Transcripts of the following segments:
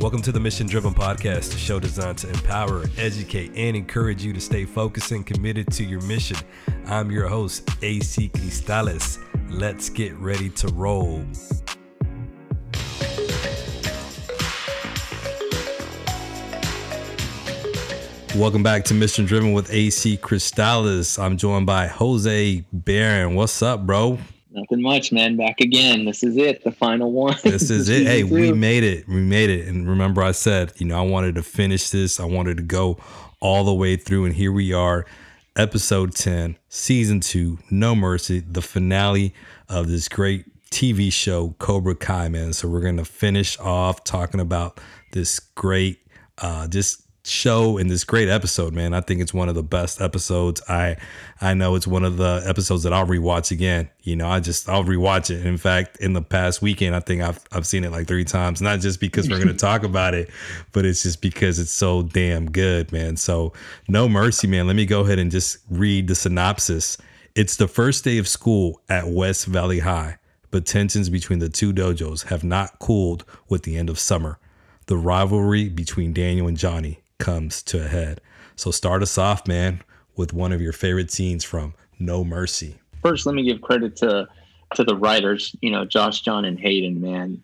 Welcome to the Mission Driven Podcast, a show designed to empower, educate, and encourage you to stay focused and committed to your mission. I'm your host, AC Cristales. Let's get ready to roll. Welcome back to Mission Driven with AC Cristales. I'm joined by Jose Barron. What's up, bro? Nothing much, man. Back again. This is it. The final one. This is it. Hey, we made it. We made it. And remember, I said, you know, I wanted to finish this. I wanted to go all the way through. And here we are, episode 10, season two, No Mercy, the finale of this great TV show, Cobra Kai, man. So we're going to finish off talking about this great, uh, just show in this great episode, man. I think it's one of the best episodes. I I know it's one of the episodes that I'll rewatch again. You know, I just I'll rewatch it. In fact, in the past weekend, I think I've I've seen it like three times. Not just because we're gonna talk about it, but it's just because it's so damn good, man. So no mercy, man. Let me go ahead and just read the synopsis. It's the first day of school at West Valley High, but tensions between the two dojos have not cooled with the end of summer. The rivalry between Daniel and Johnny comes to a head. So start us off, man, with one of your favorite scenes from No Mercy. First, let me give credit to to the writers, you know, Josh, Jon, and Hayden, man.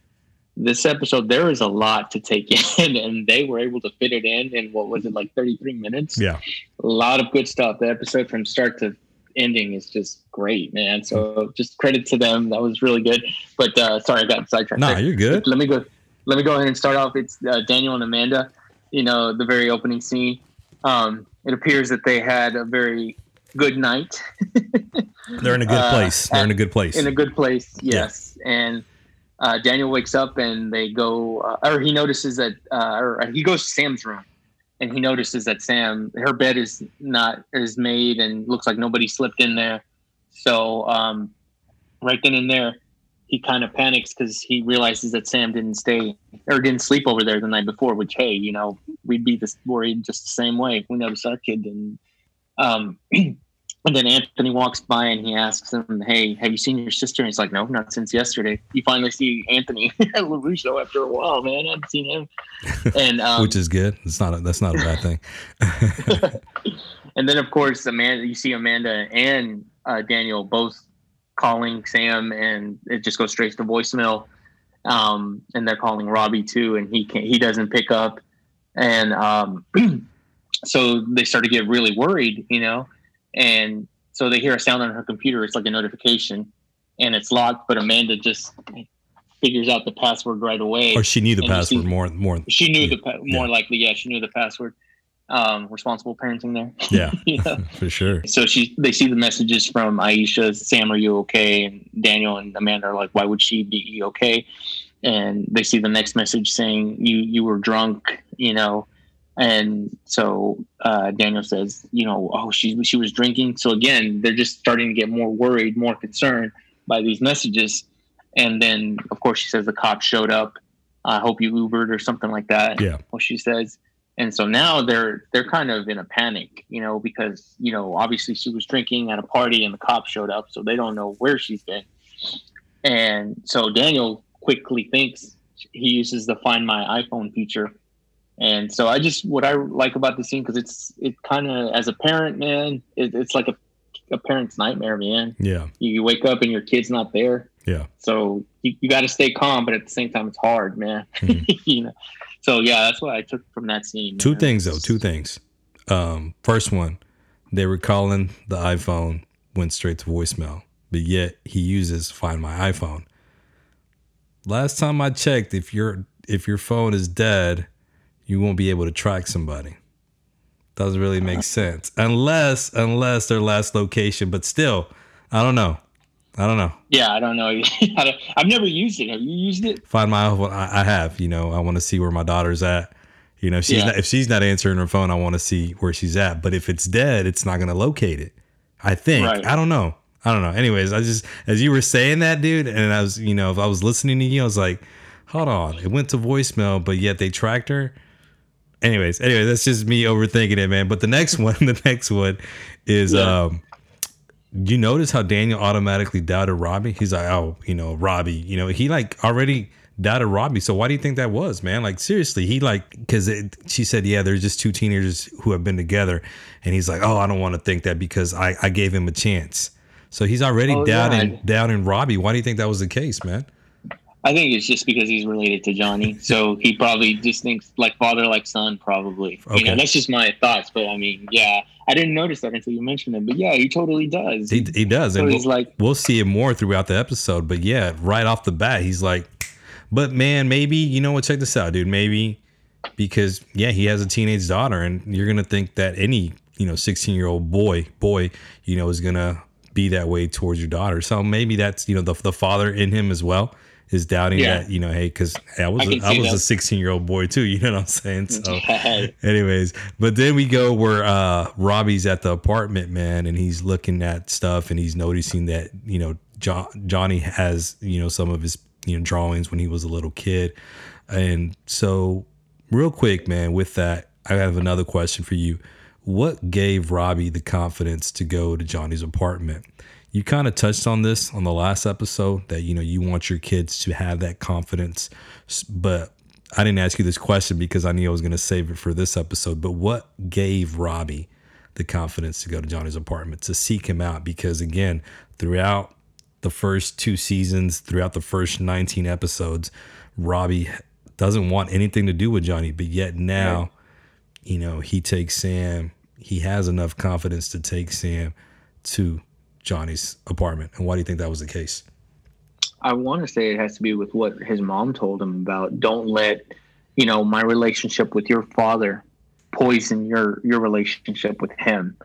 This episode, there is a lot to take in, and they were able to fit it in in what was it, like 33 minutes? Yeah. A lot of good stuff. The episode from start to ending is just great, man. So just credit to them. That was really good. But uh, sorry, I got sidetracked. Nah, you're good. Let me go. Let me go ahead and start off. It's uh, Daniel and Amanda you know, the very opening scene. Um, it appears that they had a very good night. They're in a good uh, place. They're in a good place. In a good place, yes. Yeah. And uh, Daniel wakes up and they go, uh, or he notices that, uh, or he goes to Sam's room, and he notices that Sam, her bed is not is made and looks like nobody slipped in there. So um, right then and there, he kind of panics because he realizes that Sam didn't stay or didn't sleep over there the night before. Which, hey, you know, we'd be this worried just the same way if we noticed our kid didn't. Um, and then Anthony walks by and he asks him, "Hey, have you seen your sister?" And he's like, "No, not since yesterday." You finally see Anthony Larusso after a while, man. I haven't seen him, and um, which is good. It's not a, that's not a bad thing. and then, of course, Amanda. You see Amanda and uh, Daniel both calling Sam, and it just goes straight to voicemail. Um, and they're calling Robbie too, and he can't, he doesn't pick up, and um, so they start to get really worried, you know, and so they hear a sound on her computer. It's like a notification, and it's locked, but Amanda just figures out the password right away. Or she knew the password see, more more. She knew the more yeah. likely, yeah, she knew the password um, responsible parenting there. Yeah, for sure. So she, they see the messages from Aisha, Sam, are you okay? And Daniel and Amanda are like, why would she be okay? And they see the next message saying, you, you were drunk, you know? And so uh, Daniel says, you know, oh, she, she was drinking. So again, they're just starting to get more worried, more concerned by these messages. And then, of course, she says the cops showed up. I hope you Ubered or something like that. Yeah. Well, she says and so now they're they're kind of in a panic you know because you know obviously she was drinking at a party and the cops showed up so they don't know where she's been. And so daniel quickly thinks he uses the find my iphone feature. And so i just what i like about the scene because it's it kind of as a parent man it, it's like a, a parent's nightmare man. Yeah. You, you wake up and your kid's not there. Yeah. So you, you got to stay calm but at the same time it's hard man. Mm-hmm. you know so yeah, that's what I took from that scene. Two man. things though. Two things. Um, first one, they were calling the iPhone went straight to voicemail, but yet he uses Find My iPhone. Last time I checked, if your if your phone is dead, you won't be able to track somebody. Doesn't really make sense unless unless their last location. But still, I don't know. I don't know. Yeah, I don't know. I've never used it. Have you used it? Find my phone. I, I have. You know, I want to see where my daughter's at. You know, she's yeah. not, if she's not answering her phone, I want to see where she's at. But if it's dead, it's not going to locate it. I think. Right. I don't know. I don't know. Anyways, I just as you were saying that, dude, and I was, you know, if I was listening to you, I was like, hold on, it went to voicemail, but yet they tracked her. Anyways, anyway, that's just me overthinking it, man. But the next one, the next one is yeah. um you notice how Daniel automatically doubted Robbie? He's like, oh, you know, Robbie, you know, he like already doubted Robbie. So why do you think that was, man? Like seriously, he like because she said, yeah, there's just two teenagers who have been together, and he's like, oh, I don't want to think that because I I gave him a chance. So he's already oh, doubting yeah. doubting Robbie. Why do you think that was the case, man? I think it's just because he's related to Johnny, so he probably just thinks like father, like son, probably. Okay. You know, that's just my thoughts. But I mean, yeah, I didn't notice that until you mentioned it. But yeah, he totally does. He, he does, so and he's we'll, like, we'll see it more throughout the episode. But yeah, right off the bat, he's like, but man, maybe you know what? Check this out, dude. Maybe because yeah, he has a teenage daughter, and you're gonna think that any you know 16 year old boy boy you know is gonna be that way towards your daughter. So maybe that's you know the the father in him as well is doubting yeah. that you know hey because hey, I was I, a, I was that. a 16 year old boy too you know what I'm saying? So anyways but then we go where uh Robbie's at the apartment man and he's looking at stuff and he's noticing that you know jo- Johnny has you know some of his you know drawings when he was a little kid. And so real quick man with that I have another question for you. What gave Robbie the confidence to go to Johnny's apartment you kind of touched on this on the last episode that you know you want your kids to have that confidence but i didn't ask you this question because i knew i was going to save it for this episode but what gave robbie the confidence to go to johnny's apartment to seek him out because again throughout the first two seasons throughout the first 19 episodes robbie doesn't want anything to do with johnny but yet now right. you know he takes sam he has enough confidence to take sam to Johnny's apartment. And why do you think that was the case? I want to say it has to be with what his mom told him about don't let, you know, my relationship with your father poison your your relationship with him.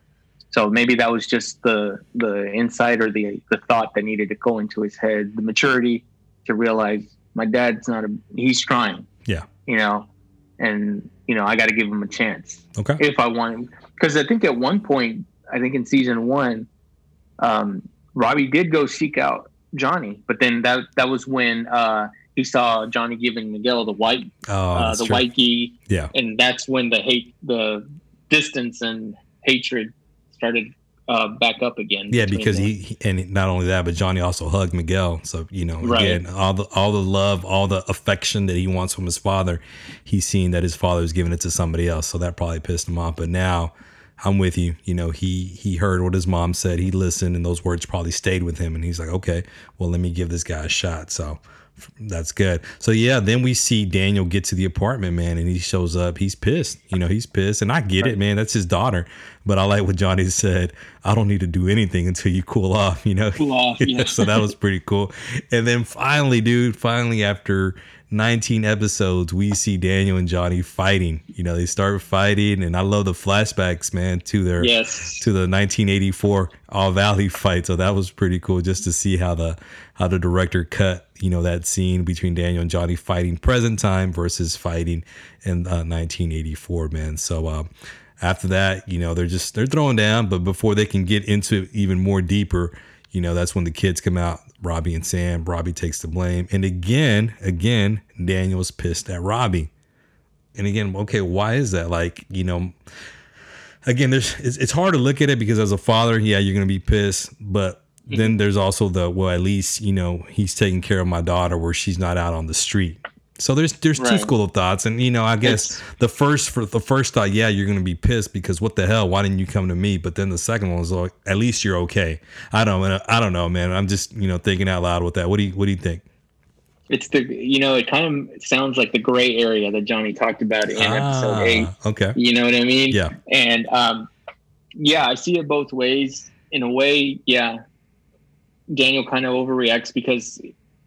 So maybe that was just the the insight or the the thought that needed to go into his head, the maturity to realize my dad's not a he's trying. Yeah. You know, and you know, I got to give him a chance. Okay. If I want him, because I think at one point, I think in season 1, um, Robbie did go seek out Johnny, but then that that was when uh, he saw Johnny giving Miguel the white oh, uh, the true. white gi, yeah, and that's when the hate, the distance and hatred started uh, back up again. Yeah, because he, he, and not only that, but Johnny also hugged Miguel. So you know, right. again, all the all the love, all the affection that he wants from his father, he's seeing that his father is giving it to somebody else. So that probably pissed him off. But now I'm with you. You know, he he heard what his mom said. He listened, and those words probably stayed with him. And he's like, okay, well, let me give this guy a shot. So that's good. So yeah, then we see Daniel get to the apartment, man, and he shows up. He's pissed. You know, he's pissed, and I get it, man. That's his daughter. But I like what Johnny said. I don't need to do anything until you cool off. You know, cool off. Yeah. so that was pretty cool. And then finally, dude, finally after 19 episodes, we see Daniel and Johnny fighting. You know, they start fighting, and I love the flashbacks, man, to their yes. to the 1984 All Valley fight. So that was pretty cool just to see how the how the director cut, you know, that scene between Daniel and Johnny fighting present time versus fighting in uh, 1984, man. So um, after that, you know, they're just they're throwing down, but before they can get into even more deeper, you know, that's when the kids come out Robbie and Sam. Robbie takes the blame. And again, again, Daniel's pissed at Robbie. And again, okay, why is that? Like, you know, again, there's it's, it's hard to look at it because as a father, yeah, you're gonna be pissed, but then mm-hmm. there's also the well, at least you know he's taking care of my daughter where she's not out on the street. So there's there's right. two school of thoughts, and you know I guess it's, the first for the first thought, yeah, you're gonna be pissed because what the hell? Why didn't you come to me? But then the second one was like, at least you're okay. I don't I don't know, man. I'm just you know thinking out loud with that. What do you what do you think? It's the you know it kind of sounds like the gray area that Johnny talked about in ah, episode eight. Okay, you know what I mean? Yeah, and um, yeah, I see it both ways. In a way, yeah, Daniel kind of overreacts because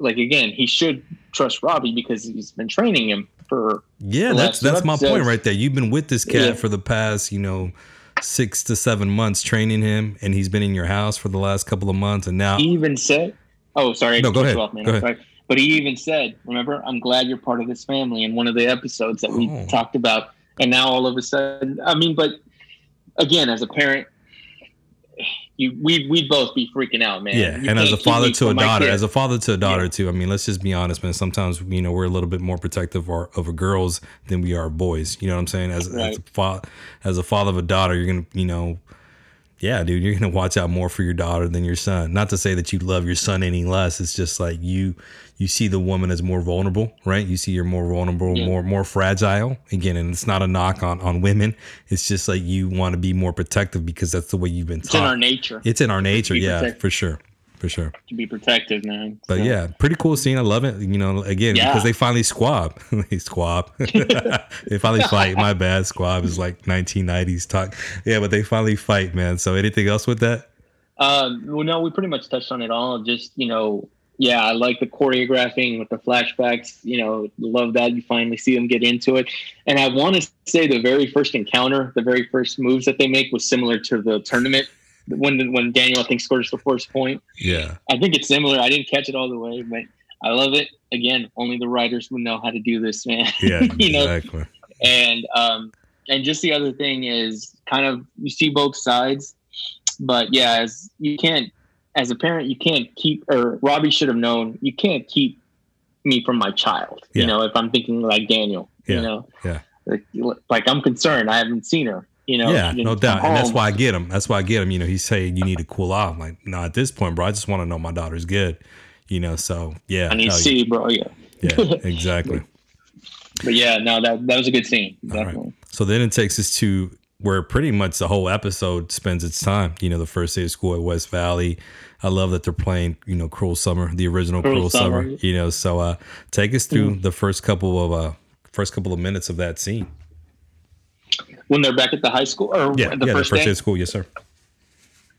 like again, he should trust Robbie because he's been training him for. Yeah, that's that's my point right there. You've been with this cat yeah. for the past, you know, six to seven months training him, and he's been in your house for the last couple of months, and now he even said, "Oh, sorry, no, go ahead, off. Go ahead. But he even said, "Remember, I'm glad you're part of this family." In one of the episodes that we oh. talked about, and now all of a sudden, I mean, but again, as a parent, you we we'd both be freaking out, man. Yeah, you and as a father to a daughter, as a father to a daughter yeah. too. I mean, let's just be honest, man. Sometimes you know we're a little bit more protective of, our girls than we are boys. You know what I'm saying? As, right. as a father, as a father of a daughter, you're gonna you know yeah, dude, you're gonna watch out more for your daughter than your son. Not to say that you love your son any less. It's just like you you see the woman as more vulnerable, right? You see you're more vulnerable, yeah. more more fragile. Again, and it's not a knock on on women. It's just like you want to be more protective because that's the way you've been taught. It's in our nature. It's in our nature, yeah, for sure for sure. To be protective, man. But so. yeah, pretty cool scene. I love it. You know, again yeah. because they finally squab. they squab. they finally fight. My bad. Squab is like 1990s talk. Yeah, but they finally fight, man. So anything else with that? Um, well, no, we pretty much touched on it all. Just you know, yeah, I like the choreographing with the flashbacks. You know, love that you finally see them get into it. And I want to say the very first encounter, the very first moves that they make was similar to the tournament when when Daniel I think scores the first point. Yeah, I think it's similar. I didn't catch it all the way, but I love it. Again, only the writers would know how to do this, man. Yeah, you know. Exactly. And um, and just the other thing is kind of you see both sides, but yeah, as you can't as a parent you can't keep or Robbie should have known you can't keep me from my child. Yeah. You know, if I'm thinking like Daniel, yeah. you know, yeah. Like, like I'm concerned. I haven't seen her you know, yeah, no doubt, and that's why I get him. That's why I get him. You know, he's saying you need to cool off. I'm like, no, at this point, bro, I just want to know my daughter's good. You know, so yeah, I need to see, bro. Yeah, yeah, exactly. but yeah, no, that that was a good scene. Definitely. Right. So then it takes us to where pretty much the whole episode spends its time. You know, the first day of school at West Valley. I love that they're playing, you know, Cruel Summer, the original Cruel, Cruel Summer. Summer. You know, so uh, take us through mm. the first couple of uh, first couple of minutes of that scene when they're back at the high school or yeah, the yeah, first, the first day? of school, yes, sir.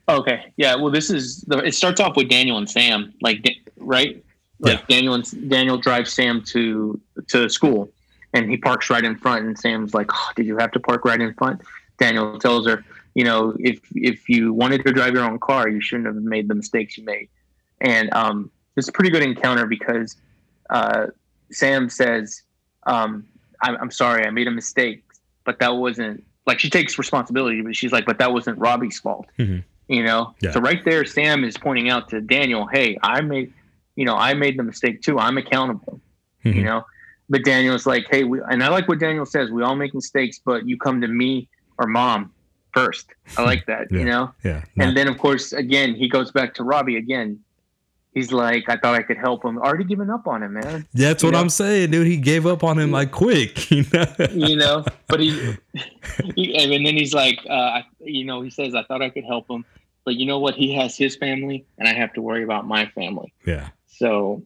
Okay, yeah. Well, this is the. It starts off with Daniel and Sam, like right, like yeah. Daniel and Daniel drives Sam to to school, and he parks right in front, and Sam's like, oh, "Did you have to park right in front?" Daniel tells her, "You know, if if you wanted to drive your own car, you shouldn't have made the mistakes you made." And um, it's a pretty good encounter because uh, Sam says, um, I'm, "I'm sorry, I made a mistake." but that wasn't like she takes responsibility, but she's like, but that wasn't Robbie's fault. Mm-hmm. You know? Yeah. So right there, Sam is pointing out to Daniel, hey, I made, you know, I made the mistake too. I'm accountable. Mm-hmm. You know? But Daniel's like, hey, we, and I like what Daniel says. We all make mistakes, but you come to me or mom first. I like that, yeah. you know? Yeah. And then, of course, again, he goes back to Robbie again he's like, I thought I could help him. Already given up on him, man. That's you what know? I'm saying, dude. He gave up on him like quick, you know. you know, but he, he, and then he's like, uh, you know, he says, I thought I could help him, but you know what? He has his family, and I have to worry about my family. Yeah. So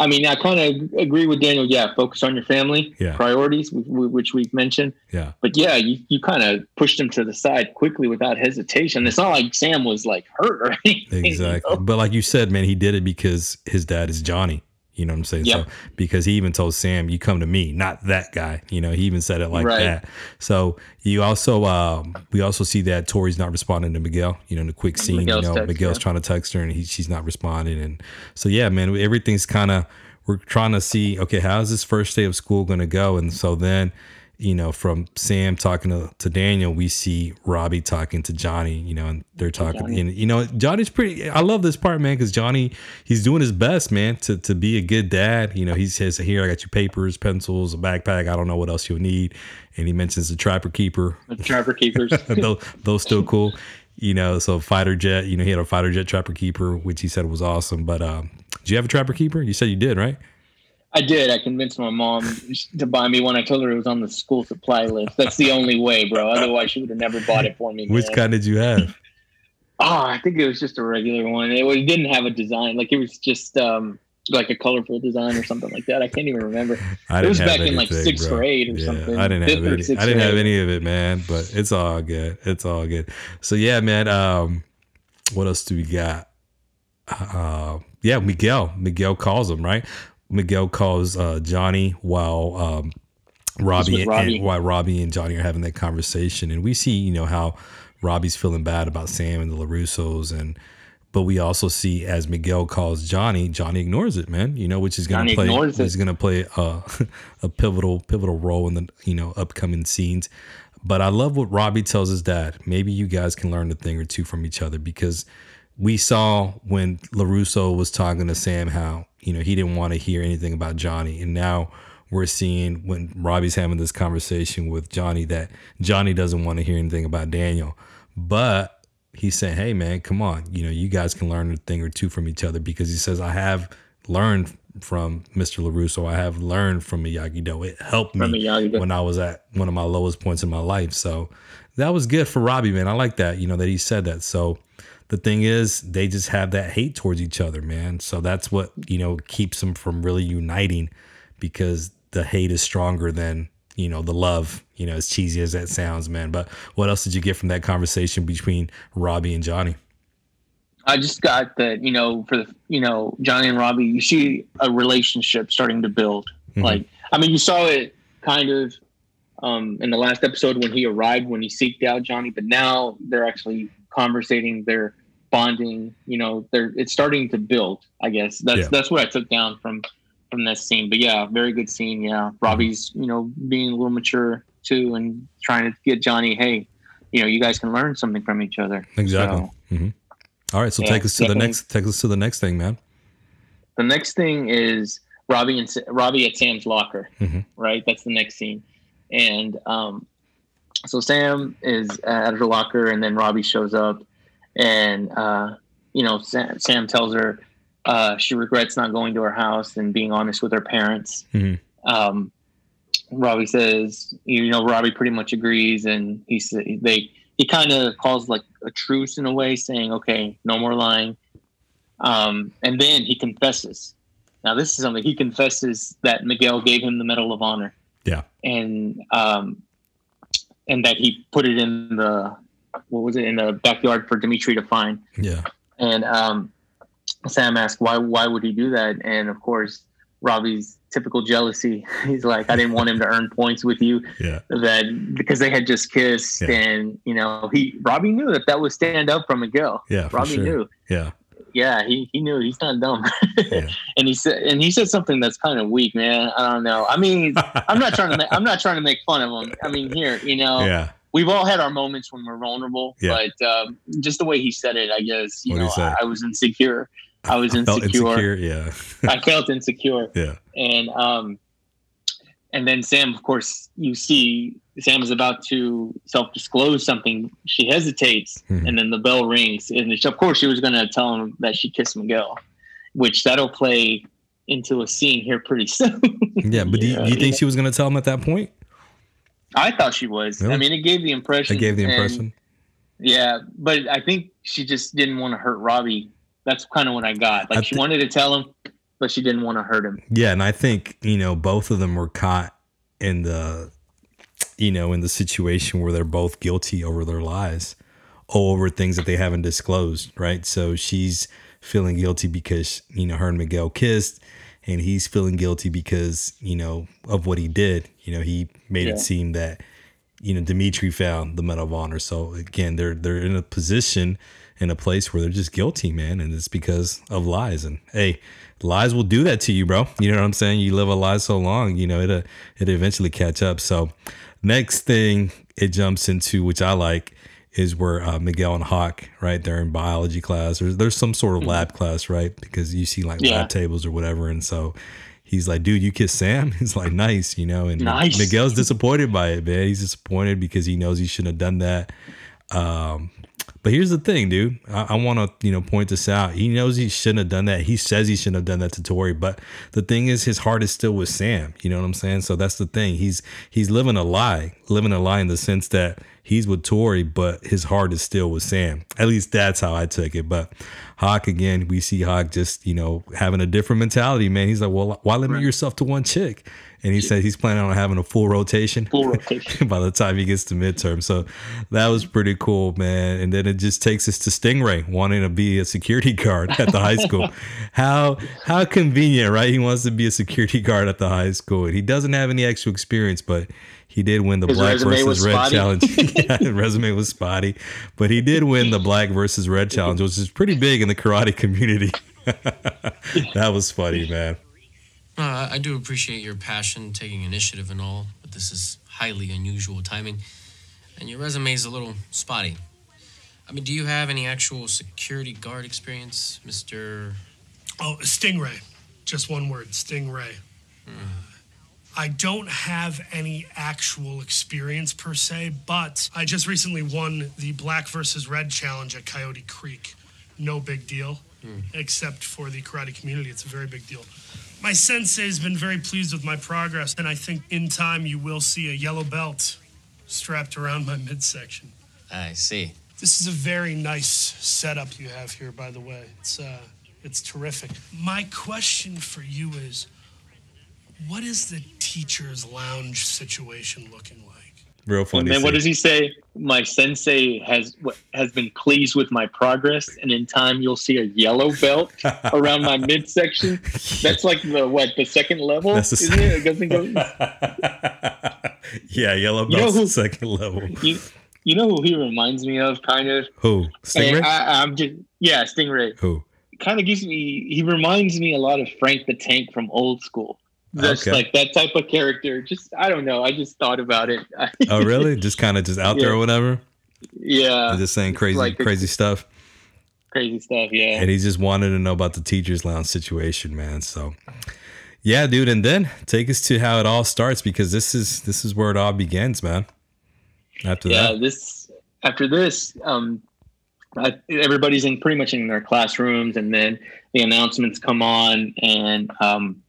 I mean, I kind of agree with Daniel. Yeah, focus on your family yeah. priorities, which we've mentioned. Yeah. But yeah, you, you kind of pushed him to the side quickly without hesitation. It's not like Sam was like hurt or anything. Exactly. You know? But like you said, man, he did it because his dad is Johnny. You know what I'm saying? Yep. So because he even told Sam, "You come to me, not that guy." You know, he even said it like right. that. So you also, um, we also see that Tori's not responding to Miguel. You know, in the quick scene, Miguel's you know, text, Miguel's yeah. trying to text her and he, she's not responding, and so yeah, man, everything's kind of we're trying to see, okay, how's this first day of school going to go? And so then you know, from Sam talking to, to Daniel, we see Robbie talking to Johnny, you know, and they're talking, Johnny. and you know, Johnny's pretty, I love this part, man, because Johnny, he's doing his best, man, to, to be a good dad. You know, he says, here, I got your papers, pencils, a backpack. I don't know what else you'll need. And he mentions the trapper keeper. The trapper keepers. those, those still cool. You know, so fighter jet, you know, he had a fighter jet trapper keeper, which he said was awesome. But um, do you have a trapper keeper? You said you did, right? I did. I convinced my mom to buy me one. I told her it was on the school supply list. That's the only way, bro. Otherwise, she would have never bought it for me. Which man. kind did you have? Oh, I think it was just a regular one. It, it didn't have a design. Like it was just um, like a colorful design or something like that. I can't even remember. it was back in like sixth bro. grade or yeah, something. I didn't have any. I didn't grade. have any of it, man. But it's all good. It's all good. So yeah, man. Um, what else do we got? Uh, yeah, Miguel. Miguel calls him right. Miguel calls uh, Johnny while um, Robbie, Robbie. And, while Robbie and Johnny are having that conversation, and we see you know how Robbie's feeling bad about Sam and the Larussos, and but we also see as Miguel calls Johnny, Johnny ignores it, man. You know, which is going to play is going to play a, a pivotal pivotal role in the you know upcoming scenes. But I love what Robbie tells his dad. Maybe you guys can learn a thing or two from each other because we saw when LaRusso was talking to Sam how, you know, he didn't want to hear anything about Johnny. And now we're seeing when Robbie's having this conversation with Johnny that Johnny doesn't want to hear anything about Daniel. But he's saying, "Hey, man, come on, you know, you guys can learn a thing or two from each other." Because he says, "I have learned from Mr. Larusso. I have learned from Miyagi Do. It helped me when I was at one of my lowest points in my life." So that was good for Robbie, man. I like that, you know, that he said that. So the thing is, they just have that hate towards each other, man. So that's what you know keeps them from really uniting, because the hate is stronger than you know the love you know as cheesy as that sounds man but what else did you get from that conversation between robbie and johnny i just got that you know for the you know johnny and robbie you see a relationship starting to build mm-hmm. like i mean you saw it kind of um, in the last episode when he arrived when he seeked out johnny but now they're actually conversating they're bonding you know they're it's starting to build i guess that's yeah. that's what i took down from from that scene. But yeah, very good scene. Yeah, Robbie's you know being a little mature too and trying to get Johnny. Hey, you know, you guys can learn something from each other. Exactly. So, mm-hmm. All right, so yeah, take us to the next. Take us to the next thing, man. The next thing is Robbie and Robbie at Sam's locker. Mm-hmm. Right, that's the next scene, and um, so Sam is at her locker, and then Robbie shows up, and uh, you know Sam, Sam tells her uh, she regrets not going to her house and being honest with her parents. Mm-hmm. Um, Robbie says, you know, Robbie pretty much agrees, and he they he kind of calls like a truce in a way, saying, "Okay, no more lying." Um, and then he confesses. Now, this is something he confesses that Miguel gave him the Medal of Honor. Yeah, and um, and that he put it in the what was it in the backyard for Demetri to find. Yeah, and um, Sam asked why why would he do that, and of course Robbie's typical jealousy. He's like, I didn't want him to earn points with you. Yeah. That because they had just kissed, yeah. and you know he Robbie knew that that would stand up from Miguel. Yeah, Robbie sure. knew. Yeah. Yeah, he, he knew he's not dumb. yeah. And he said and he said something that's kind of weak, man. I don't know. I mean, I'm not trying to make, I'm not trying to make fun of him. I mean, here, you know. Yeah we've all had our moments when we're vulnerable, yeah. but um, just the way he said it, I guess you what know I, I, was insecure. I was insecure. insecure. Yeah. I felt insecure. Yeah. And um, and then Sam, of course, you see Sam is about to self-disclose something. She hesitates, mm-hmm. and then the bell rings, and of course, she was going to tell him that she kissed Miguel, which that'll play into a scene here pretty soon. yeah, but do you, do you think she was going to tell him at that point? I thought she was. Really? I mean, it gave the impression. It gave the impression. Yeah, but I think she just didn't want to hurt Robbie that's kind of what I got. Like I she wanted to tell him, but she didn't want to hurt him. Yeah, and I think you know both of them were caught in the, you know, in the situation where they're both guilty over their lies, over things that they haven't disclosed, right? So she's feeling guilty because you know her and Miguel kissed, and he's feeling guilty because you know of what he did. You know, he made yeah. it seem that you know Demetri found the Medal of Honor. So again, they're they're in a position in a place where they're just guilty, man, and it's because of lies. And hey, lies will do that to you, bro. You know what I'm saying? You live a lie so long, you know, it it eventually catch up. So next thing it jumps into, which I like, is where uh, Miguel and Hawk, right? They're in biology class. There's there's some sort of lab mm-hmm. class, right? Because you see like yeah. lab tables or whatever, and so he's like, dude, you kissed Sam? He's like, nice, you know. And nice. Miguel's disappointed by it, man. He's disappointed because he knows he shouldn't have done that. Um, but here's the thing, dude. I, I want to, you know, point this out. He knows he shouldn't have done that. He says he shouldn't have done that to Tori, but the thing is, his heart is still with Sam. You know what I'm saying? So that's the thing. He's he's living a lie, living a lie in the sense that he's with Tori, but his heart is still with Sam. At least that's how I took it. But Hawk again, we see Hawk just, you know, having a different mentality, man. He's like, well, why limit right. yourself to one chick? And he said he's planning on having a full rotation. Full rotation by the time he gets to midterm. So that was pretty cool, man. And then it just takes us to Stingray wanting to be a security guard at the high school. how how convenient, right? He wants to be a security guard at the high school, and he doesn't have any extra experience, but he did win the His black versus red spotty. challenge. yeah, resume was spotty, but he did win the black versus red challenge, which is pretty big in the karate community. that was funny, man. Uh, I do appreciate your passion, taking initiative and all, but this is highly unusual timing. And your resume is a little spotty. I mean, do you have any actual security guard experience, Mr. Oh, Stingray. Just one word, Stingray. Hmm. I don't have any actual experience per se, but I just recently won the Black versus Red challenge at Coyote Creek. No big deal, except for the karate community. It's a very big deal. My sensei has been very pleased with my progress, and I think in time you will see a yellow belt strapped around my midsection. I see. This is a very nice setup you have here, by the way. It's uh, it's terrific. My question for you is, what is the teacher's lounge situation looking like? Real funny. And then what does he say? My sensei has has been pleased with my progress, and in time you'll see a yellow belt around my midsection. That's like the what the second level, That's isn't it? It doesn't go. yeah, yellow You know who- second level. You, you know who he reminds me of, kind of. Who? Stingray? I, I'm just yeah, Stingray. Who? Kind of gives me. He reminds me a lot of Frank the Tank from Old School. Just Okay. like that type of character. Just I don't know. I just thought about it. Oh, really? Just kind of just out there or whatever? yeah, just saying crazy, like crazy stuff. crazy stuff. Yeah. and he just wanted to know about the teachers lounge situation man so yeah dude and then take us to how it all starts because this is this is where it all begins man after yeah that this after this um I, everybody's in pretty much in their classrooms and then the announcements come on and um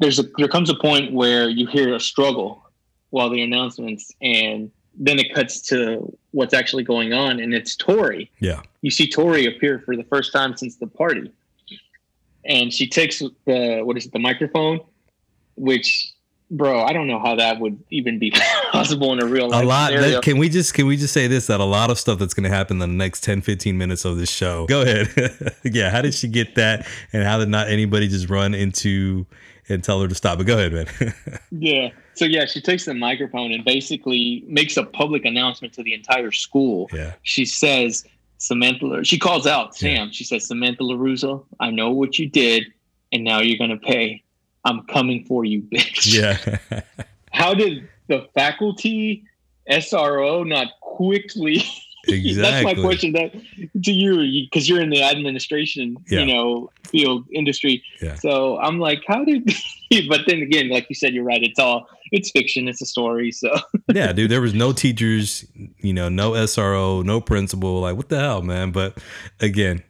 there's a there comes a point where you hear a struggle while the announcements and then it cuts to what's actually going on and it's tori. Yeah. You see tori appear for the first time since the party. And she takes the what is it the microphone which bro i don't know how that would even be possible in a real a life lot. that, can we just can we just say this that a lot of stuff that's going to happen in the next 10 15 minutes of this show. Go ahead. Yeah how did she get that? And how did not anybody just run into and tell her to stop but go ahead man Yeah. So yeah, she takes the microphone and basically makes a public announcement to the entire school. yeah She says, Samantha, La- she calls out Sam. She says, Samantha LaRusso, I know what you did, and now you're going to pay. I'm coming for you, bitch. yeah How did the faculty, SRO, not quickly? Exactly That's my question that, to you, because you're in the administration, Yeah. you know, field industry. Yeah. So I'm like, how did? but then again, like you said, you're right. It's all it's fiction. It's a story. So yeah, dude, there was no teachers, you know, no SRO, no principal. Like, what the hell, man? But again,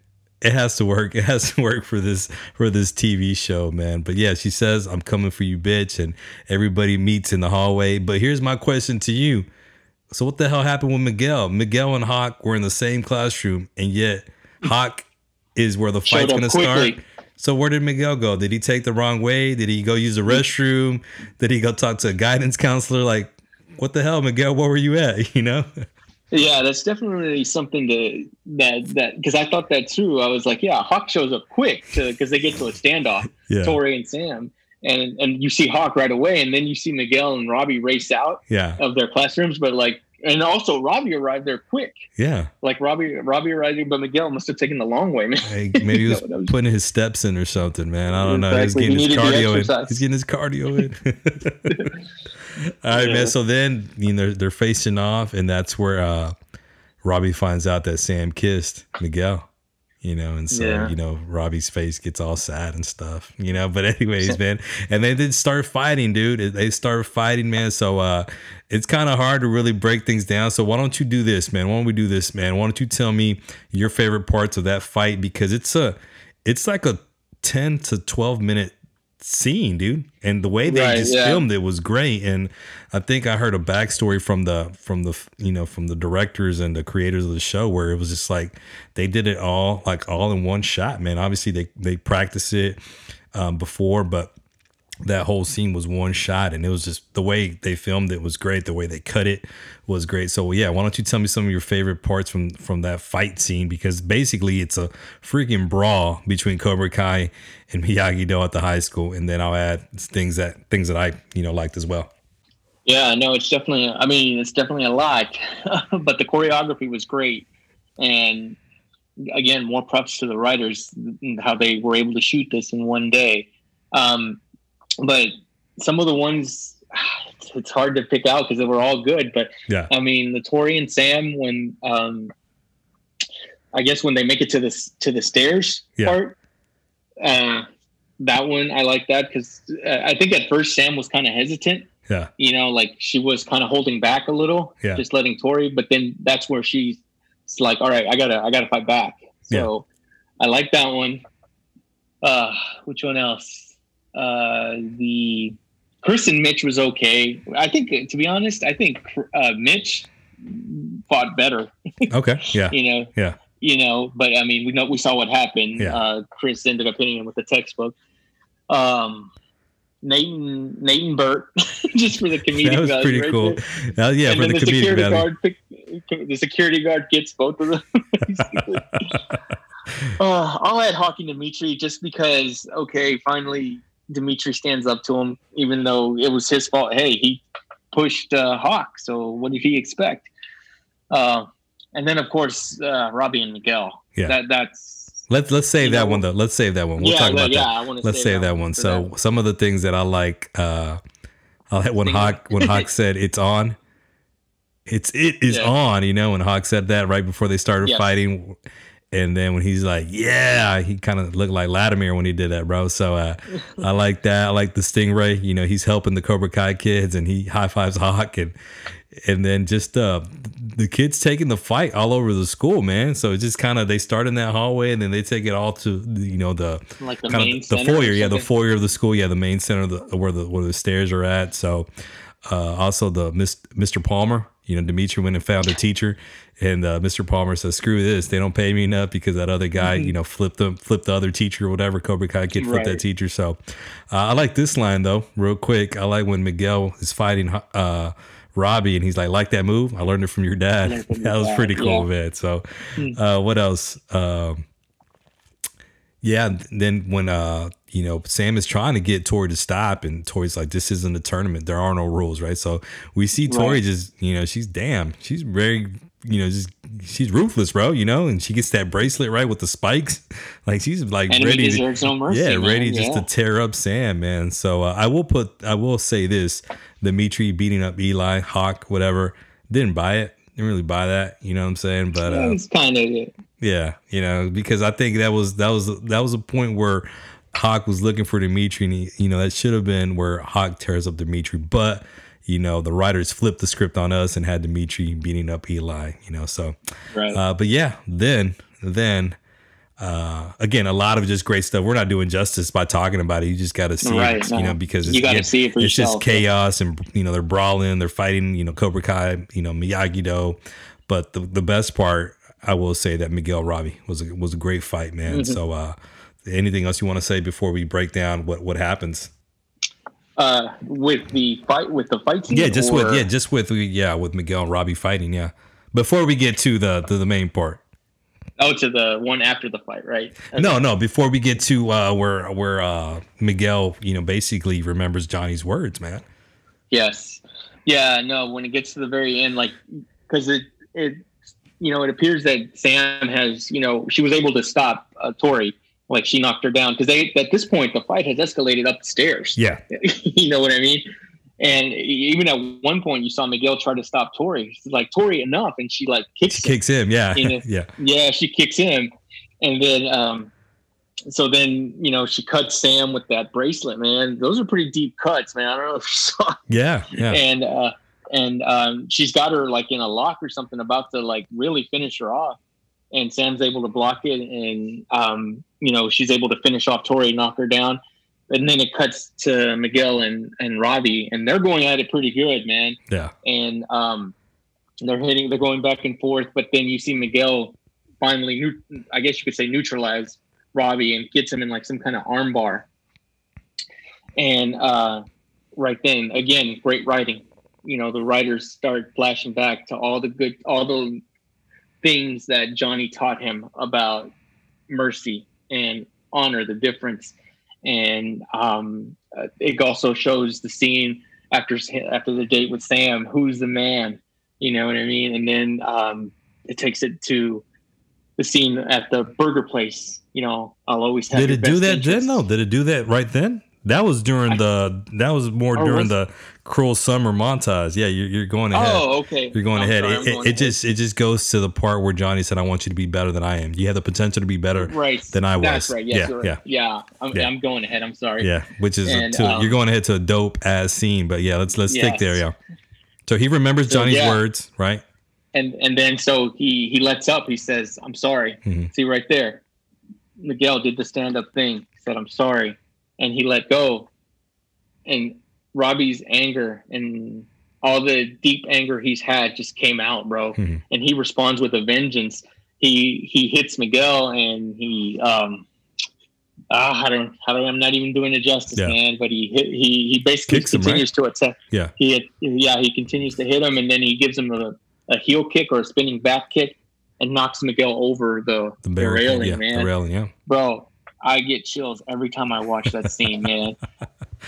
it has to work. It has to work for this for this TV show, man. But yeah, she says, "I'm coming for you, bitch," and everybody meets in the hallway. But here's my question to you: So, what the hell happened with Miguel? Miguel and Hawk were in the same classroom, and yet Hawk is where the fight's gonna quickly. start. So where did Miguel go? Did he take the wrong way? Did he go use the restroom? Did he go talk to a guidance counselor? Like, what the hell, Miguel? Where were you at? You know? yeah, that's definitely something to that that because I thought that too. I was like, yeah, Hawk shows up quick because they get to a standoff, Yeah. Tori and Sam. And, and you see Hawk right away, and then you see Miguel and Robbie race out Yeah. of their classrooms. But like, and also Robbie arrived there quick. Yeah. Like Robbie, Robbie arrived, there, but Miguel must have taken the long way, man. Hey, maybe he was No, that was- putting his steps in or something, man. I don't know. He's getting He his cardio in. He's getting his cardio in. All right, Yeah. man. So then, you know, they're facing off, and that's where uh Robbie finds out that Sam kissed Miguel. You know, and so Yeah. you know Robbie's face gets all sad and stuff. You know, but anyways, man, and they did start fighting, dude. They start fighting, man. So uh, it's kind of hard to really break things down. So why don't you do this, man? Why don't we do this, man? Why don't you tell me your favorite parts of that fight because it's a, it's like a ten to twelve minute scene, dude. And the way they Right, just yeah. filmed it was great. And I think I heard a backstory from the from the you know from the directors and the creators of the show where it was just like they did it all like all in one shot, man. Obviously they they practice it um, before, but that whole scene was one shot and it was just the way they filmed it was great the way they cut it was great so yeah why don't you tell me some of your favorite parts from from that fight scene because basically it's a freaking brawl between cobra kai and miyagi do at the high school and then i'll add things that things that i you know liked as well Yeah, no, it's definitely. I mean, it's definitely a lot, but the choreography was great, and again, more props to the writers how they were able to shoot this in one day. Um, but some of the ones, it's, hard to pick out because they were all good. But yeah I mean, the Tori and Sam when, um, I guess when they make it to this to the stairs Yeah. part, uh, that one I like that because uh, I think at first Sam was kind of hesitant. Yeah. You know, like she was kind of holding back a little, Yeah. just letting Tori. But then that's where she's like, "All right, I gotta, I gotta fight back." So I like that one. Uh, which one else? Uh, the Chris and Mitch was okay. I think, to be honest, I think uh, Mitch fought better. Okay. Yeah. You know. Yeah. You know, but I mean, we know we saw what happened. Yeah. Uh, Chris ended up hitting him with the textbook. Um, Nathan, Nathan Bert, just for the comedic That was value pretty right cool. there. Uh, yeah, and for the, the, security value. guard, pick, the security guard gets both of them. uh, I'll add Hawk and Demetri just because. Okay, finally Demetri stands up to him, even though it was his fault. Hey, he pushed uh, Hawk, so what did he expect? Uh, and then of course uh, Robbie and Miguel. Yeah. that that's Let's let's save that know- one though. Let's save that one. We'll yeah, talk about yeah. that. I Let's save that one. So some of the things that I like, uh, I like when Hawk when Hawk said it's on. It's it is Yeah. on, you know, when Hawk said that right before they started fighting. And then when he's like, yeah, he kind of looked like Latimer when he did that, bro. So uh, I like that. I like the Stingray. You know, he's helping the Cobra Kai kids and he high fives Hawk and and then just uh the kids taking the fight all over the school, man. So it's just kind of they start in that hallway and then they take it all to you know the like the kind main of the foyer, yeah, the foyer of the school, yeah, the main center, of the, where the where the stairs are at. So uh, also the Mr. Palmer, you know, Demetri went and found a teacher, and uh, Mr. Palmer says, "Screw this, they don't pay me enough because that other guy, you know, flipped them, flipped the other teacher or whatever. Cobra Kai kid flipped that teacher." So uh, I like this line though, real quick. I like when Miguel is fighting. Uh, Robbie and he's like, like that move. I learned it from your dad. From that was dad, pretty cool, yeah. Hmm. man. So, uh, what else? Um, yeah, then when uh you know Sam is trying to get Tori to stop, and Tori's like, "This isn't a tournament. There are no rules, right?" So we see Tori Right. just you know she's damn, she's very you know just she's ruthless, bro. You know, and she gets that bracelet right with the spikes, like she's like Enemy ready to no mercy. yeah, man. ready just to tear up Sam, man. So uh, I will put, I will say this: Demetri beating up Eli, Hawk, whatever. Didn't buy it. Didn't really buy that. You know what I'm saying? But uh, It's kind of it. yeah, you know, because I think that was that was that was a point where Hawk was looking for Demetri, and he, you know that should have been where Hawk tears up Demetri, but you know the writers flipped the script on us and had Demetri beating up Eli. You know, so right. uh, but yeah, then then uh, again, a lot of just great stuff. We're not doing justice by talking about it. You just got to see Right, it, you know, because it's, You gotta see it for it's yourself. just chaos and you know they're brawling, they're fighting, you know, Cobra Kai, you know, Miyagi Do. But the the best part, I will say that Miguel Robbie was a, was a great fight, man. Mm-hmm. So, uh, anything else you want to say before we break down what what happens? uh, with the fight with the fight. Yeah, just or- with yeah, just with yeah, with Miguel and Robbie fighting. Yeah, before we get to the to the main part. oh to the one after the fight, right? No, no. Before we get to uh, where where uh, Miguel, you know, basically remembers Johnny's words, man. Yes. Yeah. No. When it gets to the very end, like because it it you know it appears that Sam has you know she was able to stop uh, Tori. Like she knocked her down because they at this point the fight has escalated up the stairs. Yeah, you know what I mean? And even at one point, you saw Miguel try to stop Tori. She's like, Tori, enough. And she like kicks she him. kicks him. Yeah, yeah, Yeah, she kicks him. And then, um, so then, you know, she cuts Sam with that bracelet, man. Those are pretty deep cuts, man. I don't know if you saw. yeah, yeah. And, uh, and um, she's got her like in a lock or something, about to like really finish her off. And Sam's able to block it, and um, you know she's able to finish off Tori, knock her down, and then it cuts to Miguel and and Robbie, and they're going at it pretty good, man. yeah. And um, they're hitting, they're going back and forth, but then you see Miguel finally, I guess you could say, neutralize Robbie and gets him in like some kind of arm bar. And uh, right then, again, great writing. You know, the writers start flashing back to all the good, all the things that Johnny taught him about mercy and honor, the difference. And um, uh, it also shows the scene after after the date with Sam, who's the man, you know what I mean? And then um, it takes it to the scene at the burger place. You know, I'll always have. Did it do that interest. then? No, did it do that right then? That was during I- the. That was more Oh, during was- the cruel summer montage. Yeah, you're, you're going ahead. Oh, okay. You're going I'm ahead. sorry, it, going it just it just goes to the part where Johnny said, "I want you to be better than I am. You have the potential to be better right than I was." That's right. Yes, yeah, right. yeah, yeah. I'm, Yeah. I'm going ahead. I'm sorry. yeah. Which is And, to, um, you're going ahead to a dope ass scene, but yeah, let's let's stick there. Yeah. So he remembers So, Johnny's yeah. words, right? and and then so he he lets up. He says, "I'm sorry." Mhm. See right there, Miguel did the stand up thing. He said, "I'm sorry," and he let go. And Robbie's anger and all the deep anger he's had just came out, bro. Mhm. And he responds with a vengeance. He he hits Miguel and he um. Ah, I don't, I don't, I'm not even doing it justice, Yeah. man. But he hit, he he basically Kicks him, right? continues to attack. Yeah. He yeah, he continues to hit him, and then he gives him a, a heel kick or a spinning back kick, and knocks Miguel over the, The the railing, yeah, man. the railing, yeah. Bro, I get chills every time I watch that scene, man.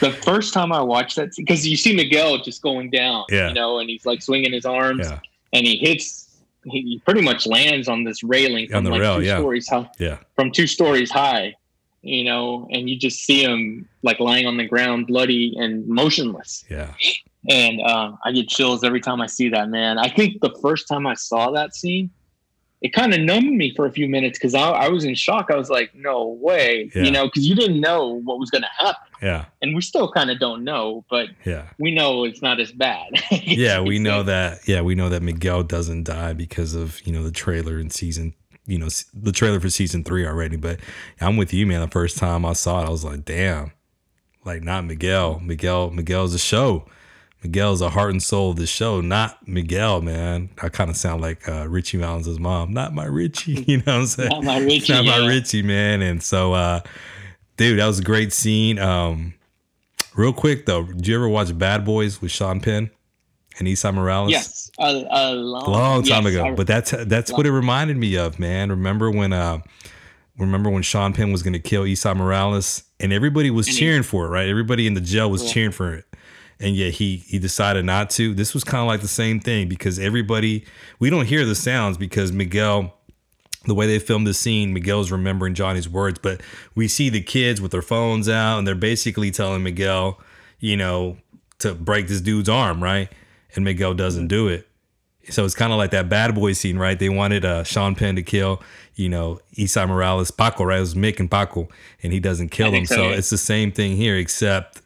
The first time I watched that, because you see Miguel just going down, Yeah. you know, and he's like swinging his arms, Yeah, and he hits, he, pretty much lands on this railing from like rail, two yeah. stories high, yeah, from two stories high, you know, and you just see him like lying on the ground, bloody and motionless. yeah. And um, I get chills every time I see that, man. I think the first time I saw that scene, it kind of numbed me for a few minutes because I, I was in shock. I was like, no way, Yeah. you know, because you didn't know what was going to happen. Yeah, And we still kind of don't know, but yeah. we know it's not as bad. yeah, we know that. Yeah, we know that Miguel doesn't die because of you know the trailer in season. You know the trailer for season three already. But I'm with you, man. The first time I saw it, I was like, damn, like not Miguel. Miguel, Miguel's a show. Miguel's the heart and soul of the show, not Miguel, man. I kind of sound like uh, Ritchie Valens' mom, not my Richie. You know what I'm saying? Not my Richie, not my. Richie, man. And so, uh, dude, that was a great scene. Um, real quick though, did you ever watch Bad Boys with Sean Penn and Esai Morales? Yes, a, a long, long time yes, ago. I- but that's that's what it reminded me of, man. Remember when uh remember when Sean Penn was gonna kill Esai Morales and everybody was And he- cheering for it, right? Everybody in the jail was Yeah. cheering for it. And yet he he decided not to. This was kind of like the same thing because everybody we don't hear the sounds because Miguel the way they filmed the scene, Miguel's remembering Johnny's words, but we see the kids with their phones out and they're basically telling Miguel, you know, to break this dude's arm, right? And Miguel doesn't do it. So it's kind of like that bad boy scene, right? They wanted uh, Sean Penn to kill, you know, Esai Morales, Paco, right? It was Mick and Paco, and he doesn't kill him. So, so, yeah. it's the same thing here, except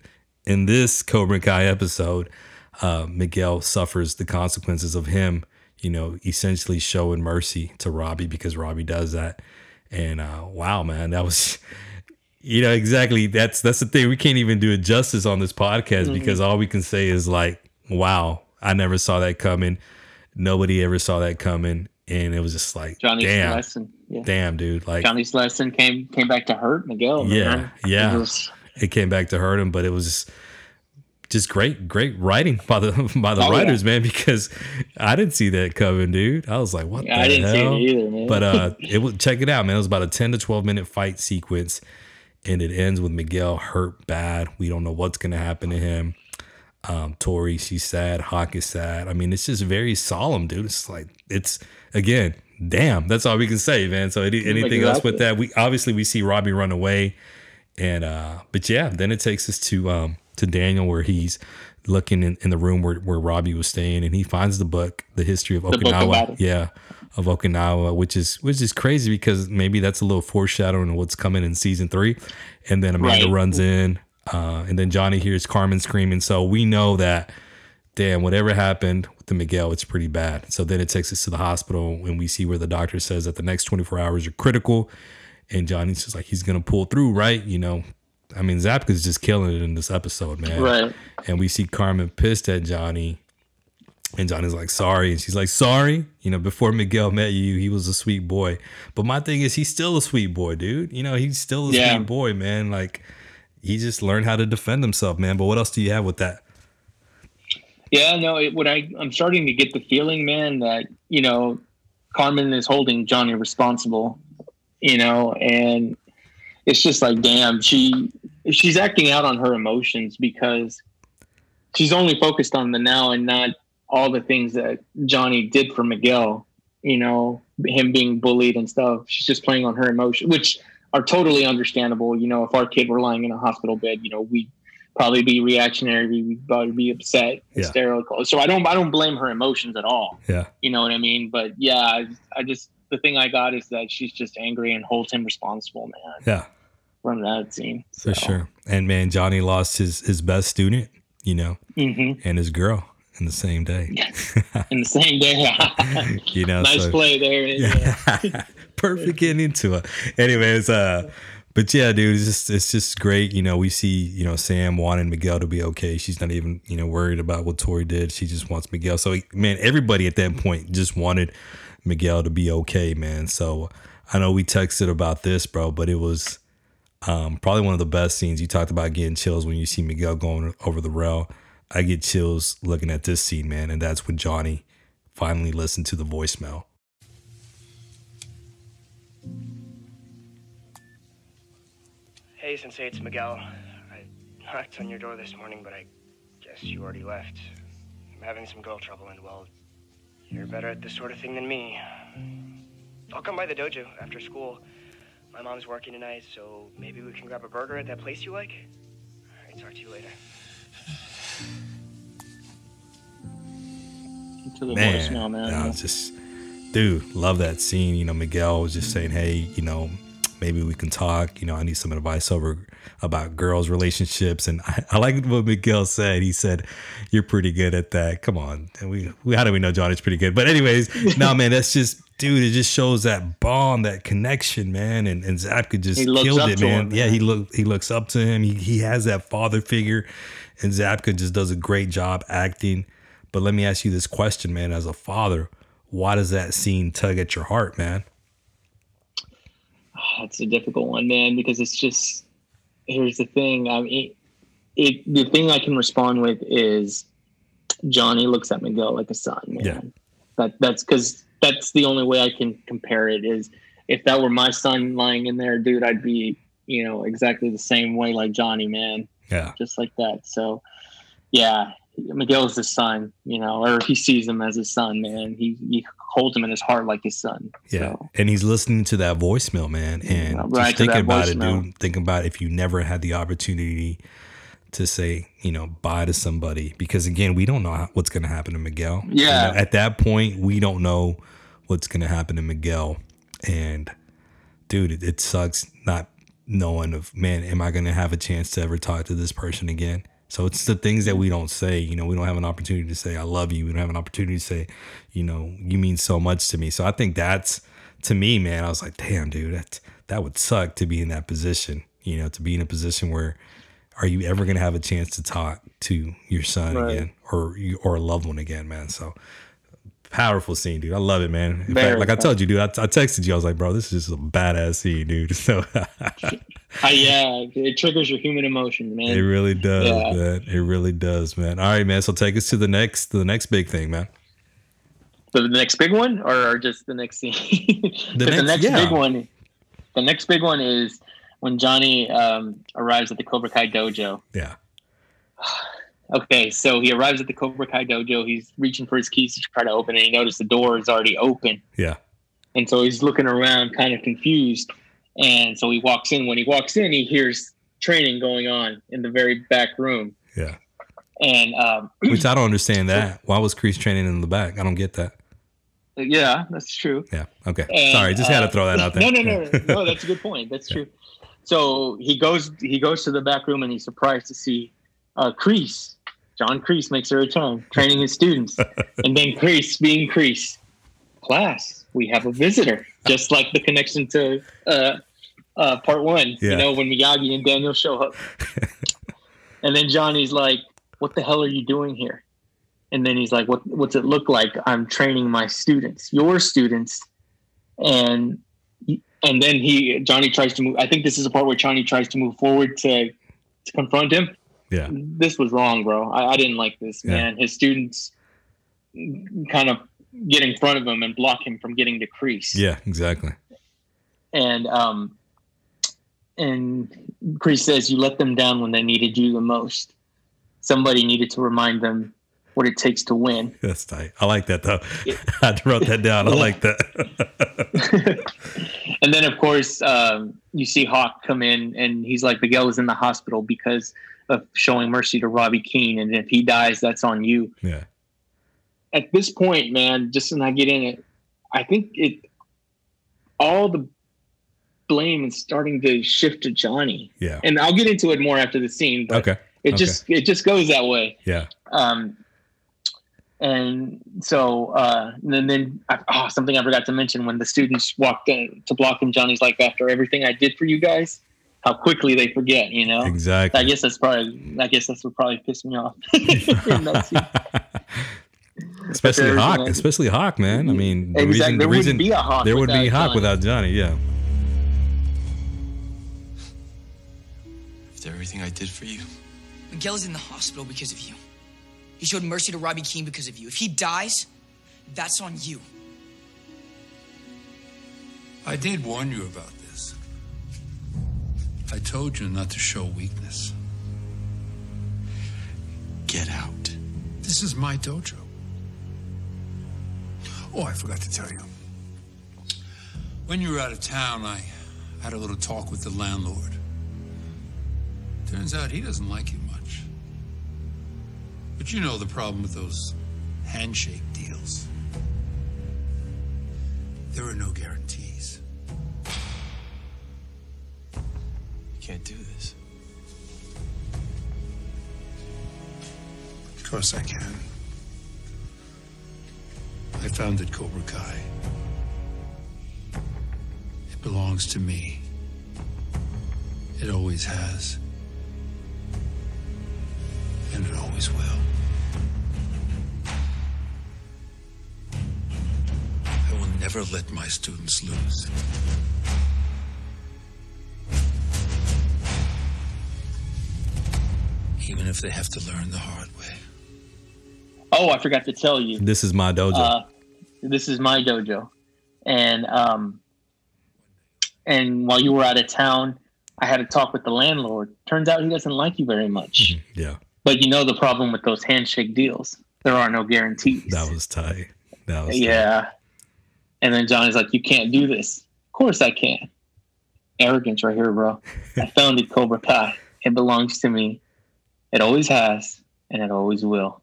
in this Cobra Kai episode, uh, Miguel suffers the consequences of him, you know, essentially showing mercy to Robbie because Robbie does that. And uh, wow, man, that was, you know, exactly. That's that's the thing. We can't even do it justice on this podcast Mm-hmm. because all we can say is like, wow, I never saw that coming. Nobody ever saw that coming, and it was just like, Johnny's damn, lesson. Yeah. damn, dude, like Johnny's lesson came came back to hurt Miguel. Yeah, man. yeah. Was- it came back to hurt him, but it was just, great, great writing by the by the Oh, yeah. writers, man. Because I didn't see that coming, dude. I was like, what yeah, the I didn't hell? see it either, man. But uh, it was check it out, man. It was about a ten to twelve minute fight sequence, and it ends with Miguel hurt bad. We don't know what's gonna happen to him. Um, Tori, she's sad. Hawk is sad. I mean, it's just very solemn, dude. It's like it's again, damn. That's all we can say, man. So any, anything else with that? We obviously we see Robbie run away, and uh, but yeah, then it takes us to um to Daniel where he's looking in, in the room where, where Robbie was staying, and he finds the book, the history of book Okinawa. yeah, of Okinawa, which is which is crazy because maybe that's a little foreshadowing of what's coming in season three. And then Amanda Right. runs in, uh, and then Johnny hears Carmen screaming. So we know that, damn, whatever happened with the Miguel, it's pretty bad. So then it takes us to the hospital, and we see where the doctor says that the next 24 hours are critical. And Johnny's just like, he's to pull through, right? You know, I mean, Zabka's just killing it in this episode, man right. and we see Carmen pissed at Johnny. And Johnny's like, sorry. And she's like, sorry. You know, before Miguel met you, he was a sweet boy. But my thing is, he's still a sweet boy, dude. You know, he's still a Yeah. sweet boy, man. Like, he just learned how to defend himself, man. But what else do you have with that? Yeah, no, it, what I I'm starting to get the feeling, man, that you know, Carmen is holding Johnny responsible, you know, and it's just like, damn, she she's acting out on her emotions because she's only focused on the now and not all the things that Johnny did for Miguel, you know, him being bullied and stuff. She's just playing on her emotion, which are totally understandable. You know, if our kid were lying in a hospital bed, you know, we'd probably be reactionary, We'd probably be upset, Yeah. hysterical. So I don't I don't blame her emotions at all. Yeah. You know what I mean? But yeah, I, I just the thing I got is that she's just angry and holds him responsible, man, Yeah. from that scene. For sure. And man, Johnny lost his his best student, you know, hmm and his girl in the same day. In the same day. you know, nice so- play there. Yeah. Perfect getting into it. Anyways, uh, but yeah, dude, it's just it's just great. You know, we see you know Sam wanting Miguel to be okay. She's not even you know worried about what Tori did. She just wants Miguel. So man, everybody at that point just wanted Miguel to be okay, man. So I know we texted about this, bro, but it was um, probably one of the best scenes. You talked about getting chills when you see Miguel going over the rail. I get chills looking at this scene, man, and that's when Johnny finally listened to the voicemail. Hey, Sensei, it's Miguel. I knocked on your door this morning, but I guess you already left. I'm having some girl trouble, and well, you're better at this sort of thing than me. I'll come by the dojo after school. My mom's working tonight, so maybe we can grab a burger at that place you like? Alright, talk to you later. to the man, voicemail, man. no, just, dude, love that scene. You know, Miguel was just saying, hey, you know, maybe we can talk. You know, I need some advice over about girls' relationships. And I, I like what Miguel said. He said, "You're pretty good at that." Come on, and we, we how do we know Johnny's pretty good? But anyways, no, man, that's just. Dude, it just shows that bond, that connection, man, and and Zabka just killed it, man. him, Yeah, he look he looks up to him. He he has that father figure, and Zabka just does a great job acting. But let me ask you this question, man. As a father, why does that scene tug at your heart, man? It's a difficult one, man, because it's just here's the thing. I mean, it, the thing I can respond with is Johnny looks at Miguel like a son, man. Yeah. That that's because that's the only way I can compare it. Is if that were my son lying in there, dude, I'd be you know exactly the same way like Johnny, man, Yeah, just like that. So, yeah. Miguel's his son, you know, or he sees him as his son, man. He, he holds him in his heart like his son. yeah. So, And he's listening to that voicemail, man, and just right to thinking about it, dude. Thinking about if you never had the opportunity to say, you know, bye to somebody, because again, we don't know what's going to happen to Miguel. You Yeah. know, at that point, we don't know what's going to happen to Miguel, and dude, it, it sucks not knowing of man, am I going to have a chance to ever talk to this person again? So it's the things that we don't say. You know, we don't have an opportunity to say I love you. We don't have an opportunity to say, you know, you mean so much to me. So I think that's to me, man. I was like, damn, dude, that that would suck to be in that position. You know, to be in a position where are you ever going to have a chance to talk to your son Right. again or or a loved one again, man? So powerful scene, dude. I love it, man. In fact, like I told you, dude, I, I texted you. I was like, bro, this is just a badass scene, dude. So Uh, yeah, it triggers your human emotions, man. it really does, Yeah. man. It really does, man. All right, man. So take us to the next, the next big thing, man. So the next big one, or, or just the next scene? The next- next, yeah. big one, the next big one is when Johnny um, arrives at the Cobra Kai dojo. Yeah, Okay, so he arrives at the Cobra Kai dojo. He's reaching for his keys to try to open it. He notices the door is already open, yeah, and so he's looking around, kind of confused. And so he walks in. When he walks in, he hears training going on in the very back room. yeah. And um, Which I don't understand that. Why was Kreese training in the back? I don't get that. yeah, that's true. Yeah. Okay. And, Sorry, just had to uh, throw that out there. No, no, no, no, no. That's a good point. That's true. So he goes, he goes to the back room, and he's surprised to see uh, Kreese. John Kreese makes a return, training his students, and then Kreese, being Kreese, class, we have a visitor, just like the connection to uh, uh, part one. Yeah. You know, when Miyagi and Daniel show up, and then Johnny's like, "What the hell are you doing here?" And then he's like, "What? What's it look like? I'm training my students, your students." And and then he Johnny tries to move. I think this is a part where Johnny tries to move forward to to confront him. Yeah. This was wrong, bro. I, I didn't like this, Yeah. man. His students kind of get in front of him and block him from getting to Kreese Yeah, exactly. and um and Chris says you let them down when they needed you the most. Somebody needed to remind them what it takes to win. That's tight. I like that though. I wrote that down. I like that. and then of course um, you see Hawk come in and he's like Miguel is in the hospital because of showing mercy to Robbie Keene, and if he dies, that's on you. Yeah. At this point, man, just to I get in it, I think it all the blame is starting to shift to Johnny, Yeah. and I'll get into it more after the scene. But Okay. it okay. just it just goes that way. Yeah. Um, and so uh, and then oh, something I forgot to mention when the students walked in to block him, Johnny's like, after everything I did for you guys, how quickly they forget, you know. Exactly. I guess that's probably. I guess that's what probably pissed me off. in that scene. especially Hawk, I- especially Hawk, man. I mean, the exactly. reason, there the reason wouldn't be a hawk. there would be without Hawk Johnny. without Johnny. Yeah. After everything I did for you, Miguel is in the hospital because of you. He showed mercy to Robbie Keene because of you. If he dies, that's on you. I did warn you about this. I told you not to show weakness. get out. This is my dojo. Oh, I forgot to tell you. When you were out of town, I had a little talk with the landlord. Turns out he doesn't like you much. But you know the problem with those handshake deals. There are no guarantees. Can't do this. Of course I can. I founded Cobra Kai. It belongs to me. It always has. And it always will. I will never let my students lose. Even if they have to learn the hard way. Oh, I forgot to tell you. This is my dojo. Uh, this is my dojo, and um, and while you were out of town, I had a talk with the landlord. Turns out he doesn't like you very much. yeah. But you know the problem with those handshake deals. There are no guarantees. That was tight. That was tight. yeah. And then Johnny's like, "You can't do this." Of course I can. Arrogance right here, bro. I founded Cobra Kai. It belongs to me. It always has, and it always will.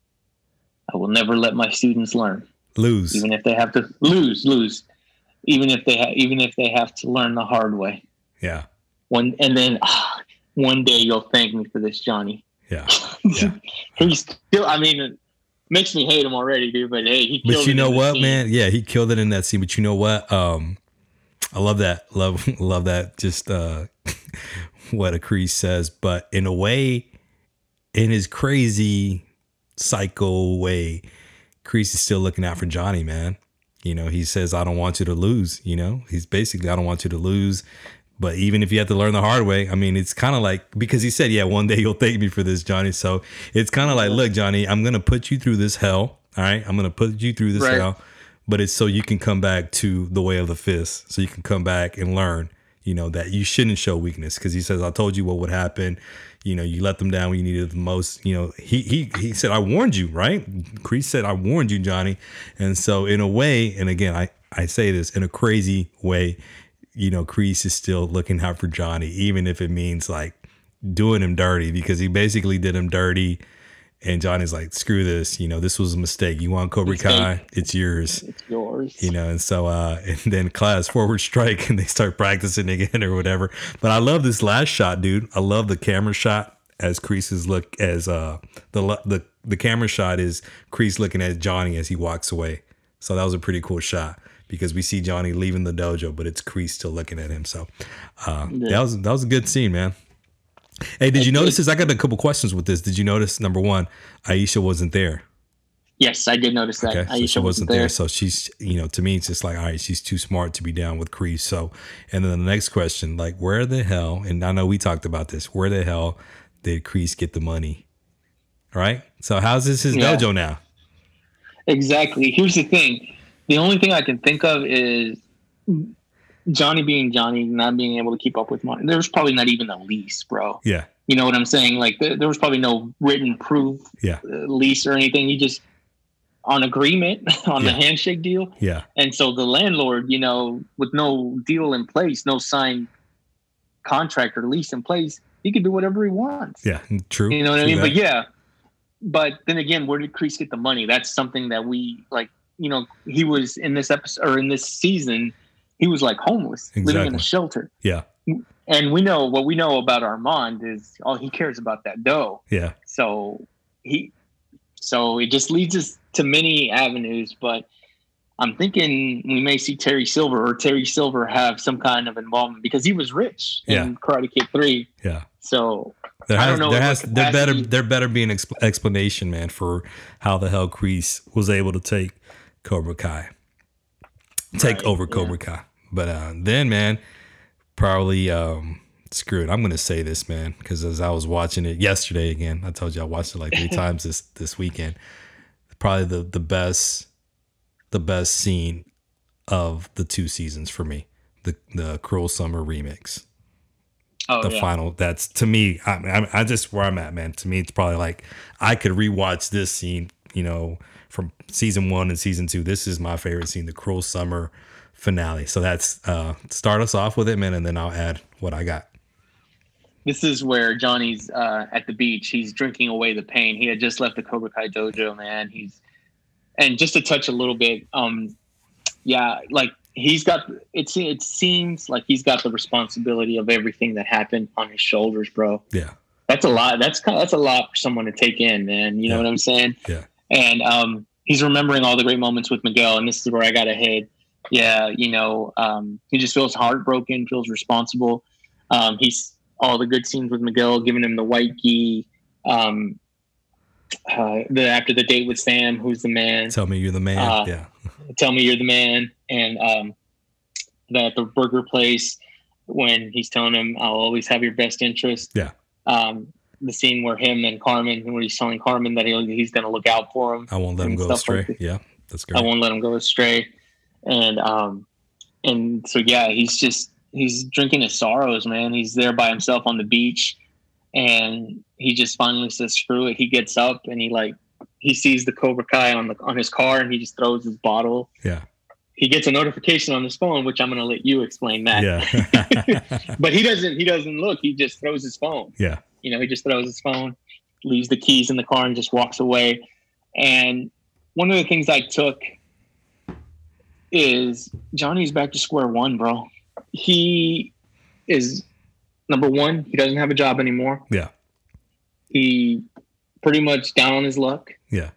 I will never let my students learn, Lose. even if they have to lose, lose, even if they ha- even if they have to learn the hard way. Yeah. One and then ah, one day you'll thank me for this, Johnny. Yeah. Yeah. He's still. I mean, makes me hate him already, dude. But hey, he. But you know what, man? Yeah, he killed it in that scene. But you know what? Um, I love that. Love, love that. Just uh, what a Kreese says, but in a way, in his crazy psycho way, Kreese is still looking out for Johnny, man. You know, he says, "I don't want you to lose." You know, he's basically, "I don't want you to lose." But even if you have to learn the hard way, I mean, it's kind of like because he said, "Yeah, one day you'll thank me for this, Johnny." So it's kind of like, look, Johnny, I'm gonna put you through this hell. All right, I'm gonna put you through this Right. hell, but it's so you can come back to the way of the fist, so you can come back and learn. You know that you shouldn't show weakness because he says, "I told you what would happen." You know, you let them down when you needed the most. You know, he he he said, "I warned you." Right? Kreese said, "I warned you, Johnny." And so, in a way, and again, I I say this in a crazy way, you know, Kreese is still looking out for Johnny, even if it means like doing him dirty because he basically did him dirty. And Johnny's like, screw this, you know, this was a mistake. You want Cobra Kai, it's yours, It's yours. you know. And so, uh, and then class forward strike, and they start practicing again or whatever. But I love this last shot, dude. I love the camera shot as Kreese's look as uh the the the camera shot is Kreese looking at Johnny as he walks away. So that was a pretty cool shot because we see Johnny leaving the dojo, but it's Kreese still looking at him. So uh, that was that was a good scene, man. Hey, did you notice this? I got a couple questions with this. Did you notice number one, Aisha wasn't there? Yes, I did notice that. Okay, so Aisha she wasn't there. So she's, you know, to me, it's just like, all right, she's too smart to be down with Kreese. So, and then the next question, like, where the hell? And I know we talked about this. Where the hell did Kreese get the money? Right. So how's this his Yeah. dojo now? Exactly. Here's the thing. The only thing I can think of is Johnny being Johnny, not being able to keep up with money. There's probably not even a lease, bro. Yeah. You know what I'm saying? Like there, there was probably no written proof Yeah. uh, lease or anything. He just on agreement on the handshake deal. Yeah. And so the landlord, you know, with no deal in place, no signed contract or lease in place, he could do whatever he wants. Yeah, true. You know what I mean? that. But yeah, but then again, where did Kreese get the money? That's something that we like. You know, he was in this episode or in this season, he was like homeless, living in a shelter. Yeah, And we know what we know about Armand is all he cares about that dough. yeah, So he, so it just leads us to many avenues. But I'm thinking we may see Terry Silver or Terry Silver have some kind of involvement because he was rich Yeah. in Karate Kid Three. yeah. So There I has, don't know there has, there better, there better be an expl- explanation, man, for how the hell Kreese was able to take Cobra Kai, take Right, over yeah. Cobra Kai. But uh, then, man, probably um, screw it. I'm gonna say this, man, because as I was watching it yesterday again, I told you I watched it like three times this this weekend. Probably the the best, the best scene of the two seasons for me. The the Cruel Summer remix oh, the yeah. final. That's to me. I, I, I just where I'm at, man. To me, it's probably like I could rewatch this scene. You know, from season one and season two. This is my favorite scene, the Cruel Summer finale. So that's uh start us off with it, man, and then I'll add what I got. this is where Johnny's uh, at the beach. He's drinking away the pain. He had just left the Cobra Kai dojo, man. He's and just to touch a little bit, um, yeah, like he's got it. It seems like he's got the responsibility of everything that happened on his shoulders, bro. Yeah, That's a lot. That's kind of, that's a lot for someone to take in, man. You know Yeah. what I'm saying? Yeah. And um, he's remembering all the great moments with Miguel, and this is where I got ahead. Yeah, you know, um, he just feels heartbroken, feels responsible. Um, he's all the good scenes with Miguel, giving him the white gi. Um, uh, the after the date with Sam, who's the man? tell me you're the man. Uh, yeah, tell me you're the man and um the the burger place when he's telling him i'll always have your best interest Yeah. um the scene where him and carmen where he's telling carmen that he'll, he's going to look out for him I won't let him go astray. like yeah, that's good. i won't let him go astray and um and so yeah he's just he's drinking his sorrows man he's there by himself on the beach and he just finally says screw it he gets up and he like he sees the cobra kai on the on his car and he just throws his bottle Yeah, he gets a notification on his phone, which I'm going to let you explain that. yeah, But he doesn't. He doesn't look. He just throws his phone. yeah, You know, he just throws his phone, leaves the keys in the car, and just walks away. And one of the things I took is Johnny's back to square one, bro. He is number one. He doesn't have a job anymore. yeah, He pretty much down on his luck. yeah,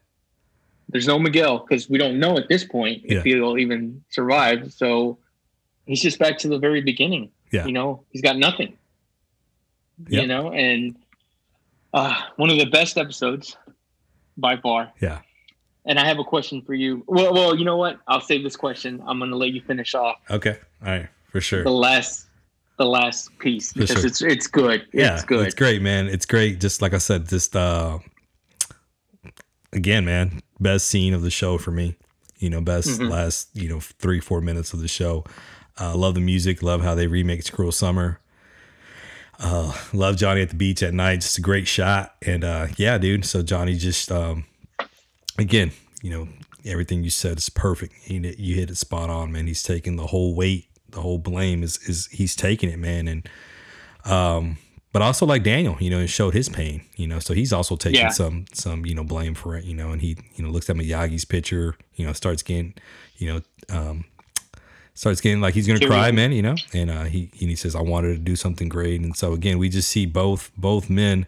There's no Miguel because we don't know at this point Yeah. if he'll even survive. So he's just back to the very beginning. Yeah. You know, he's got nothing. Yep. You know, and uh, one of the best episodes by far. yeah. And I have a question for you. Well, well, you know what? I'll save this question. I'm going to let you finish off Okay, all right, for sure. the last, the last piece For because sure. it's it's good. yeah, it's good. It's great, man. It's great. Just like I said, just uh again, man, best scene of the show for me. You know, best Mhm. last, you know, three, four minutes of the show. Uh love the music, love how they remix Cruel Summer. Uh love Johnny at the beach at night. Just a great shot. And uh yeah, dude. So Johnny just um again, you know, everything you said is perfect. You, you hit it spot on, man. He's taking the whole weight, the whole blame is is he's taking it, man. And um, but also like Daniel, you know, it showed his pain, you know, so he's also taking Yeah. some some you know blame for it, you know, and he you know looks at Miyagi's picture, you know, starts getting, you know, um, starts getting like he's gonna cry, man, you know, and uh, he and he says I wanted to do something great, and so again we just see both both men,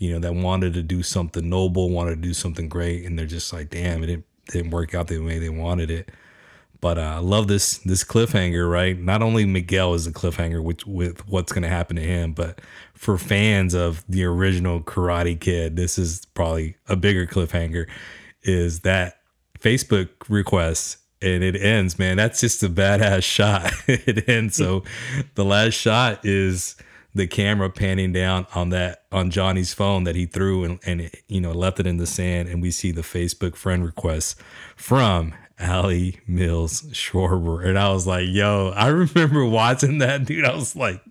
you know, that wanted to do something noble, wanted to do something great, and they're just like, damn, it didn't, didn't work out the way they wanted it. But uh, I love this this cliffhanger, right? Not only Miguel is a cliffhanger with with what's going to happen to him, but for fans of the original Karate Kid, this is probably a bigger cliffhanger. Is that Facebook request and it ends, man? That's just a badass shot. it ends. So the last shot is the camera panning down on that on Johnny's phone that he threw and and you know left it in the sand, and we see the Facebook friend request from Ali Mills Schwarber, and I was like, "Yo!" I remember watching that dude. I was like,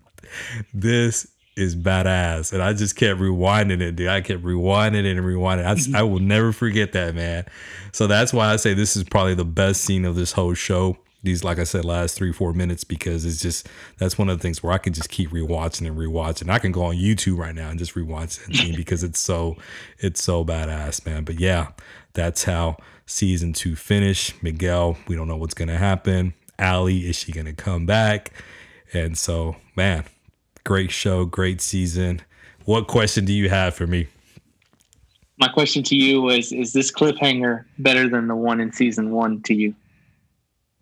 "This is badass," and I just kept rewinding it, dude. I kept rewinding it and rewinding. I, I will never forget that, man. So that's why I say this is probably the best scene of this whole show. These, like I said, last three, four minutes because it's just that's one of the things where I can just keep rewatching and rewatching. I can go on YouTube right now and just rewatch that scene because it's so it's so badass, man. But yeah, that's how season two finished. Miguel, we don't know what's gonna happen. Allie, is she gonna come back? And so, man, great show, great season. What question do you have for me? My question to you was: Is this cliffhanger better than the one in season one to you?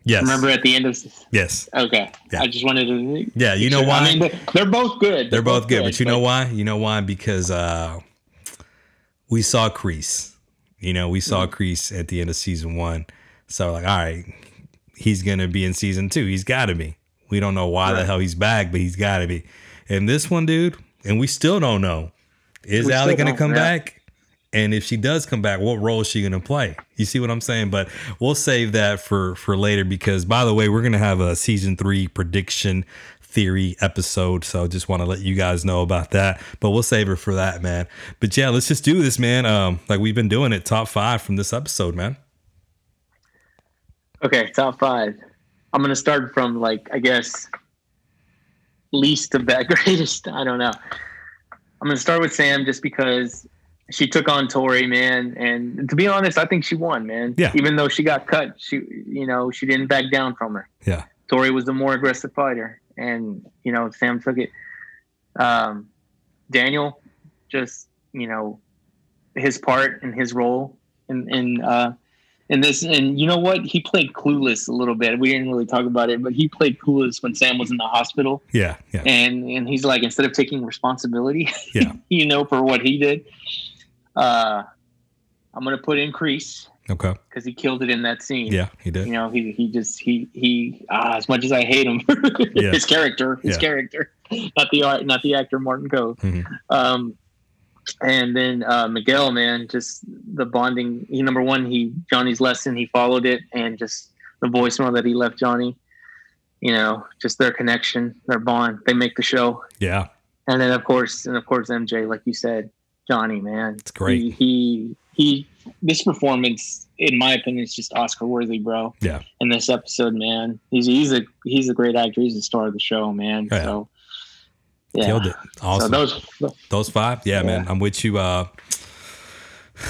Yes. Remember at the end of Yes. Okay. Yeah. I just wanted to. Yeah, you know sure. why? I mean, they're- they're both good. They're both good, but you know why? You know why? Because uh we saw Kreese. You know, we saw Kreese at the end of season one. So like, all right, he's gonna be in season two. He's gotta be. We don't know why the hell he's back, but he's gotta be. And this one, dude, and we still don't know. Is We Allie gonna come yeah. back? And if she does come back, what role is she gonna play? You see what I'm saying? But we'll save that for for later because by the way, we're gonna have a season three prediction theory episode. So just want to let you guys know about that. But we'll save her for that, man. But yeah, let's just do this, man. Um, like we've been doing it, top five from this episode, man. Okay, top five. I'm gonna start from like I guess least to best, greatest. I don't know. I'm gonna start with Sam just because she took on Tori, man, and to be honest, I think she won, man. Yeah. Even though she got cut, she you know she didn't back down from her. Yeah. Tori was the more aggressive fighter, and you know Sam took it. Um, Daniel, just you know, his part and his role in in uh, in this, and you know what, he played clueless a little bit. We didn't really talk about it, but he played clueless when Sam was in the hospital, Yeah, yeah, and and he's like, instead of taking responsibility, yeah. you know, for what he did, uh, I'm gonna put increase. Okay. because he killed it in that scene. Yeah, he did. You know, he he just he he ah, as much as I hate him, Yeah. his character, his Yeah. character, not the art, not the actor Martin Kove. Mhm. Um, and then uh, Miguel, man, just the bonding. He number one, he Johnny's lesson, he followed it, and just the voicemail that he left Johnny. You know, just their connection, their bond. They make the show, Yeah, and then of course, and of course, MJ, like you said, Johnny, man, it's great. he he, he this performance in my opinion is just oscar worthy bro Yeah. in this episode man he's he's a he's a great actor he's the star of the show man Yeah. so yeah Killed it. Awesome. so those Those five, yeah, man, I'm with you. Uh,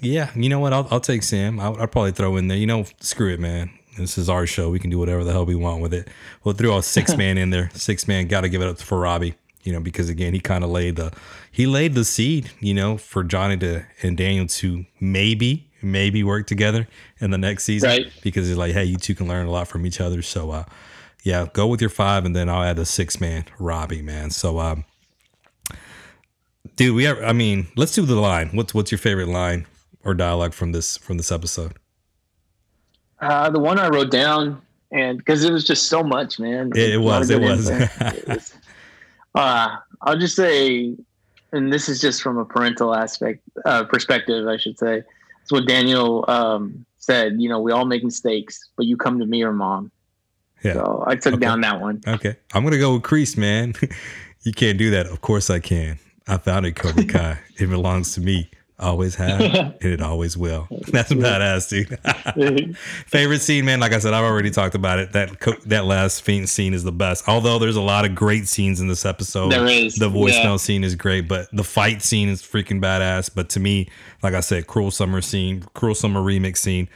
yeah, you know what? I'll, I'll take Sam. I'll, I'll probably throw in there. You know, screw it, man. This is our show. We can do whatever the hell we want with it. We'll throw a six man in there. Six man. Got to give it up for Robbie. You know, because again, he kind of laid the he laid the seed. You know, for Johnny to and Daniel to maybe maybe work together in the next season. Right. Because he's like, hey, you two can learn a lot from each other. So, uh, yeah, go with your five, and then I'll add a six man, Robbie, man. So, um, dude, we have. I mean, let's do the line. What's what's your favorite line or dialogue from this from this episode? uh the one i wrote down and because it was just so much man It, it was. It was. It was- uh i'll just say and this is just from a parental aspect uh perspective i should say it's what daniel um said you know we all make mistakes but you come to me or mom yeah. so i took Okay. down that one Okay. I'm gonna go with Kreese, man. you can't do that. Of course I can. I found it, Cobra Kai. it belongs to me. Always have, and it always will. That's badass, dude. Favorite scene, man. Like I said, I've already talked about it. That co- that last fiend scene is the best. Although there's a lot of great scenes in this episode. There is, The voicemail yeah. scene is great, but the fight scene is freaking badass. But to me, like I said, Cruel Summer scene, Cruel Summer remix scene,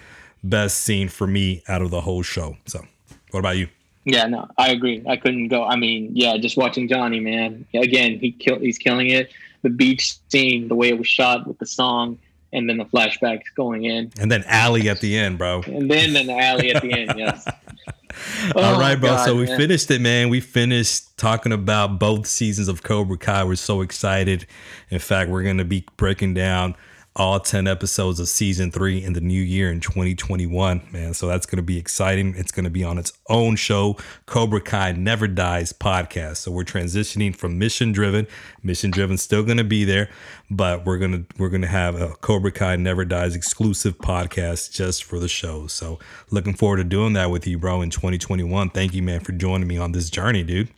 best scene for me out of the whole show. So, what about you? Yeah, no, I agree. I couldn't go. I mean, yeah, just watching Johnny, man. Again, he kill, he's killing it. The beach scene, the way it was shot with the song, and then the flashbacks going in, And then Allie at the end, bro. and then the alley at the end. Yes. All Oh, right, bro. Oh, God, so we man. finished it, man. We finished talking about both seasons of Cobra Kai. We're so excited. In fact, we're going to be breaking down all 10 episodes of season three in the new year in 2021, man. So that's going to be exciting. It's going to be on its own show, Cobra Kai Never Dies podcast. So we're transitioning from mission driven. Mission driven still going to be there, but we're going to we're going to have a Cobra Kai Never Dies exclusive podcast just for the show. So looking forward to doing that with you, bro, in 2021. Thank you, man, for joining me on this journey, dude.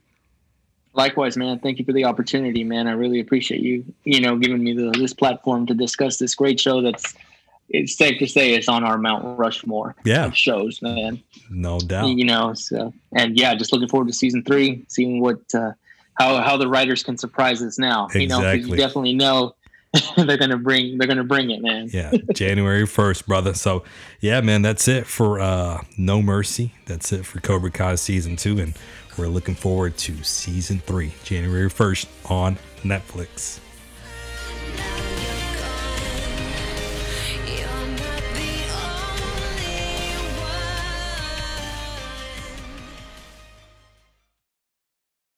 Likewise, man. Thank you for the opportunity, man. I really appreciate you, you know, giving me the, this platform to discuss this great show that's it's safe to say it's on our Mount Rushmore Yeah. of shows, man. No doubt. You know, so and yeah, just looking forward to season three, seeing what uh, how how the writers can surprise us now. You know, 'cause you Exactly. definitely know they're gonna bring they're gonna bring it, man. Yeah, January 1st, brother. So, yeah, man, that's it for uh No Mercy. That's it for Cobra Kai season 2 and we're looking forward to season 3, January 1st on Netflix.